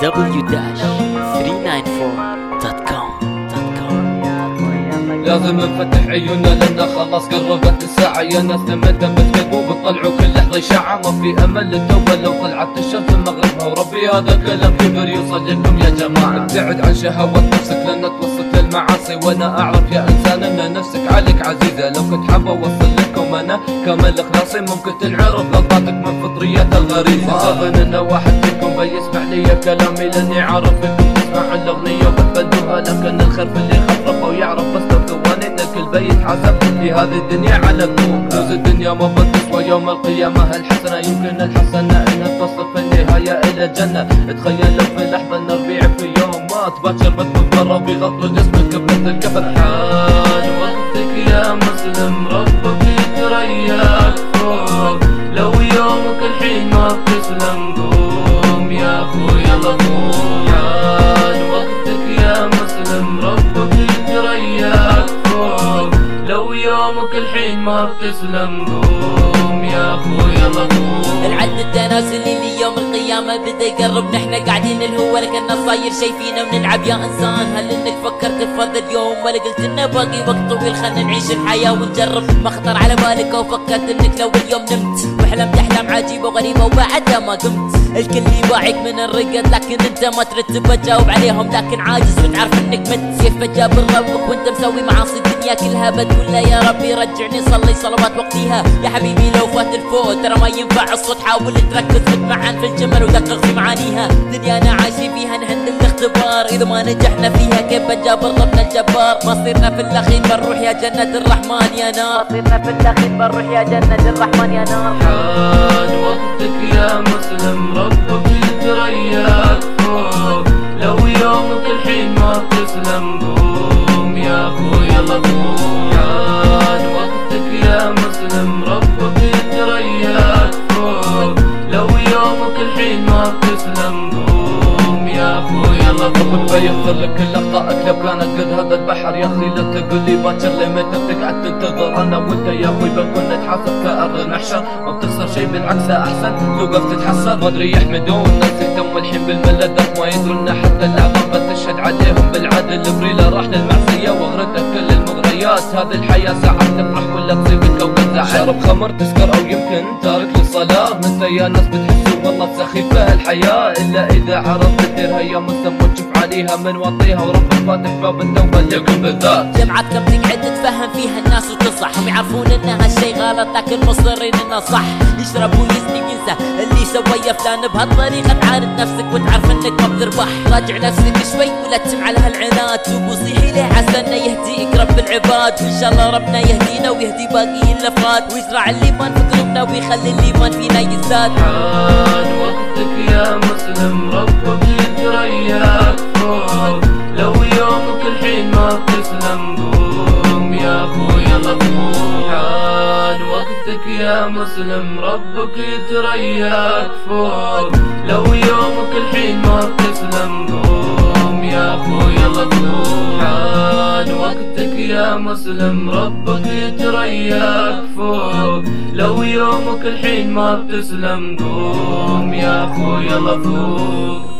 w-394.com لازم نفتح عيوننا لنا خلاص قربت الساعة. يا ناس لما تبتكبوا بتطلعوا كل لحظة إشاعة ما في أمل. للتوبة لو طلعت الشمس مغربها. وربي هذا كلام كبر يوصل لكم يا جماعة. ابتعد عن شهوات نفسك لأنها توصل للمعاصي. وأنا أعرف يا إنسان أن نفسك عليك عزيزة. لو كنت حابة أوصل لكم أنا كامل إخلاصي ممكن تنعرف غلطاتك من فطريات الغريزة. أظن أن واحد فيكم بيسمع لي كلامي لأني عارف إنكم تسمعوا الأغنية وتبدوها لكن الخير في اللي خفرف ويعرف بس لو ثواني إن الكل بيتحاسب في هذه الدنيا على الذوق فلوس الدنيا ما بتسوى يوم القيامة هالحسنة يمكن الحسنة إنها توصل في النهاية إلى الجنة. تخيل لو في لحظة نربيع في يوم مات باكر بتموت برا بيغطوا جسمك بنت الكفن حان وقتك يا مسلم ربك يترياك فوق. بتسلم قوم يا اخويا قوم. العد اللي يوم القيامة بدا يقرب. نحنا قاعدين الهو لكنا صاير شي فينا ونلعب يا إنسان. هل إنك فكرت هذا اليوم ولا قلت إنه باقي وقت طويل؟ خلنا نعيش الحياة ونجرب. ما خطر على بالك أو فكرت إنك لو اليوم نمت. وحلمت احلام عجيبة وغريبة وبعدها ما قمت الكل يباعك من الرقد لكن أنت ما ترتب تجاوب عليهم لكن عاجز وتعرف إنك مت. كيف بجابر ربك وأنت مسوي معاصي الدنيا كلها؟ بتقول له يا ربي رجعني صلي صلوات وقتها. يا حبيبي لو فات الفوت ترى ما ينفع الصوت. حاول تركز وتمعن في الجمل ودقق في معانيها. دنيانا عايشين فيها نهن الاختبار. إذا ما نجحنا فيها كيف بنجابر ربنا الجبار مصيرنا في الأخير بنروح يا جنة الرحمن يا نار. مصيرنا في الأخير بنروح يا جنة الرحمن يا نار. حان وقتك يا مسلم ربك يترياك فوق. لو يومك الحين ما بتسلم قوم يا اخويا قوم. ربك بيغفر لك كل أخطائك. لو كانت قد هذا البحر يا أخي لا تقول لي باكر لمتى بتقعد تنتظر. أنا وأنت يا أخوي بنكون نتحاسب كأرض المحشر ما بتخسر شي بالعكس أحسن. توقف تتحسر. ما أدري يحمدون نسيتهم والحين بالملذات ما يدرون حتى الاعظم بتشهد عليهم بالعدل. بريلا راح للمعصية واغرتك كل المغريات. هذه الحياة ساعات تفرح ولا أو تزعل شرب خمر تسكر أو يمكن تارك للصلاة. متى يا ناس بتحسوا والله سخيفه الحياة. إلا إذا عرفت تديرها يا مسلم وتشوف عليها من وطيها وربك فاتح باب التوبة لكم بالذات جمعة كم تقعد تفهم فيها الناس وتصح. هم يعرفون إن هالشي غلط لكن مصرين إنه صح. يشرب ويزني وينسى اللي سوى يا فلان بهالطريقة تعاند نفسك وتعرف إنك ما بتربح. راجع نفسك شوي ولا تسمع على هالعناد. توب وصيحي له عسى إنه يهديك رب العباد. وإن شاء الله ربنا يهدينا ويهدي باقي الافراد ويزرع الإيمان في قلوبنا ويخلي الإيمان فينا يزداد. حان وقتك يا مسلم ربك فوق لو يومك الحين ما بتسلم قوم يا اخويا قوم حان وقتك يا مسلم ربك يترياك فوق لو يومك الحين ما بتسلم قوم يا اخويا قوم حان وقتك يا مسلم ربك يترياك فوق لو يومك الحين ما بتسلم قوم يا اخويا فوق.